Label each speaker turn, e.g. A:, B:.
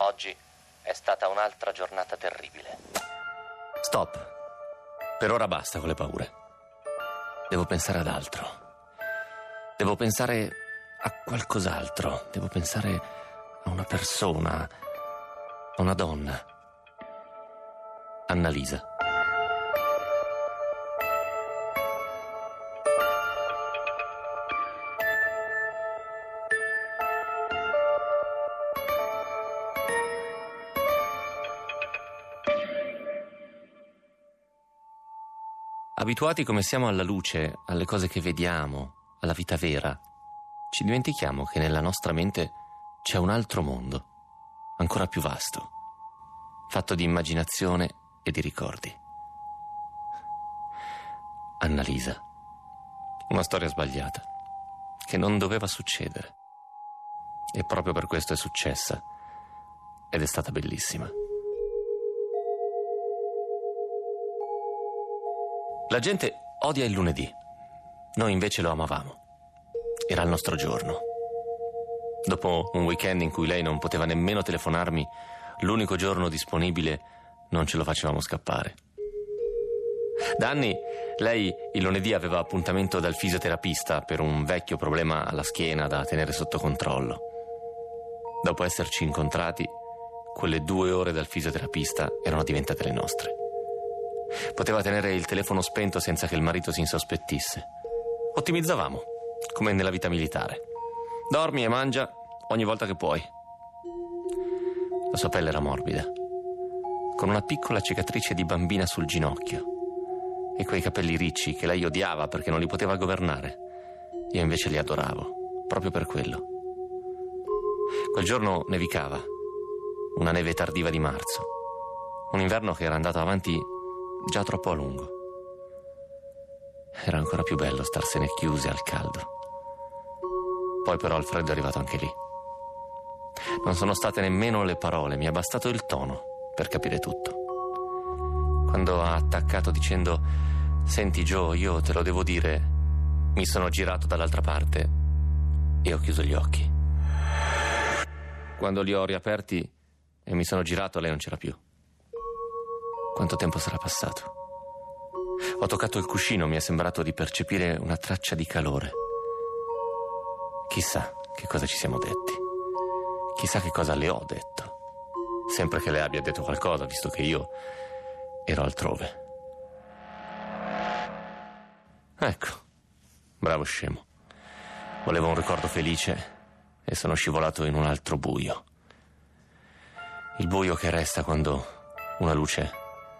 A: Oggi è stata un'altra giornata terribile.
B: Stop. Per ora basta con le paure. Devo pensare ad altro. Devo pensare a qualcos'altro. Devo pensare a una persona, a una donna. Annalisa. Abituati come siamo alla luce, alle cose che vediamo, alla vita vera, ci dimentichiamo che nella nostra mente c'è un altro mondo, ancora più vasto, fatto di immaginazione e di ricordi. Annalisa. Una storia sbagliata, che non doveva succedere. E proprio per questo è successa. Ed è stata bellissima. La gente odia il lunedì. Noi invece lo amavamo. Era il nostro giorno. Dopo un weekend in cui lei non poteva nemmeno telefonarmi, l'unico giorno disponibile non ce lo facevamo scappare. Da anni lei il lunedì aveva appuntamento dal fisioterapista per un vecchio problema alla schiena da tenere sotto controllo. Dopo esserci incontrati, quelle due ore dal fisioterapista erano diventate le nostre. Poteva tenere il telefono spento senza che il marito si insospettisse. Ottimizzavamo, come nella vita militare. Dormi e mangia ogni volta che puoi. La sua pelle era morbida, con una piccola cicatrice di bambina sul ginocchio e quei capelli ricci che lei odiava perché non li poteva governare. Io invece li adoravo, proprio per quello. Quel giorno nevicava, una neve tardiva di marzo, un inverno che era andato avanti già troppo a lungo. Era ancora più bello starsene chiusi al caldo. Poi però il freddo è arrivato anche lì. Non sono state nemmeno le parole, mi è bastato il tono per capire tutto. Quando ha attaccato dicendo Senti Joe, io te lo devo dire, mi sono girato dall'altra parte e ho chiuso gli occhi. Quando li ho riaperti e mi sono girato, lei non c'era più. Quanto tempo sarà passato? Ho toccato il cuscino, mi è sembrato di percepire una traccia di calore. Chissà che cosa ci siamo detti. Chissà che cosa le ho detto. Sempre che le abbia detto qualcosa, visto che io ero altrove. Ecco, bravo scemo. Volevo un ricordo felice e sono scivolato in un altro buio. Il buio che resta quando una luce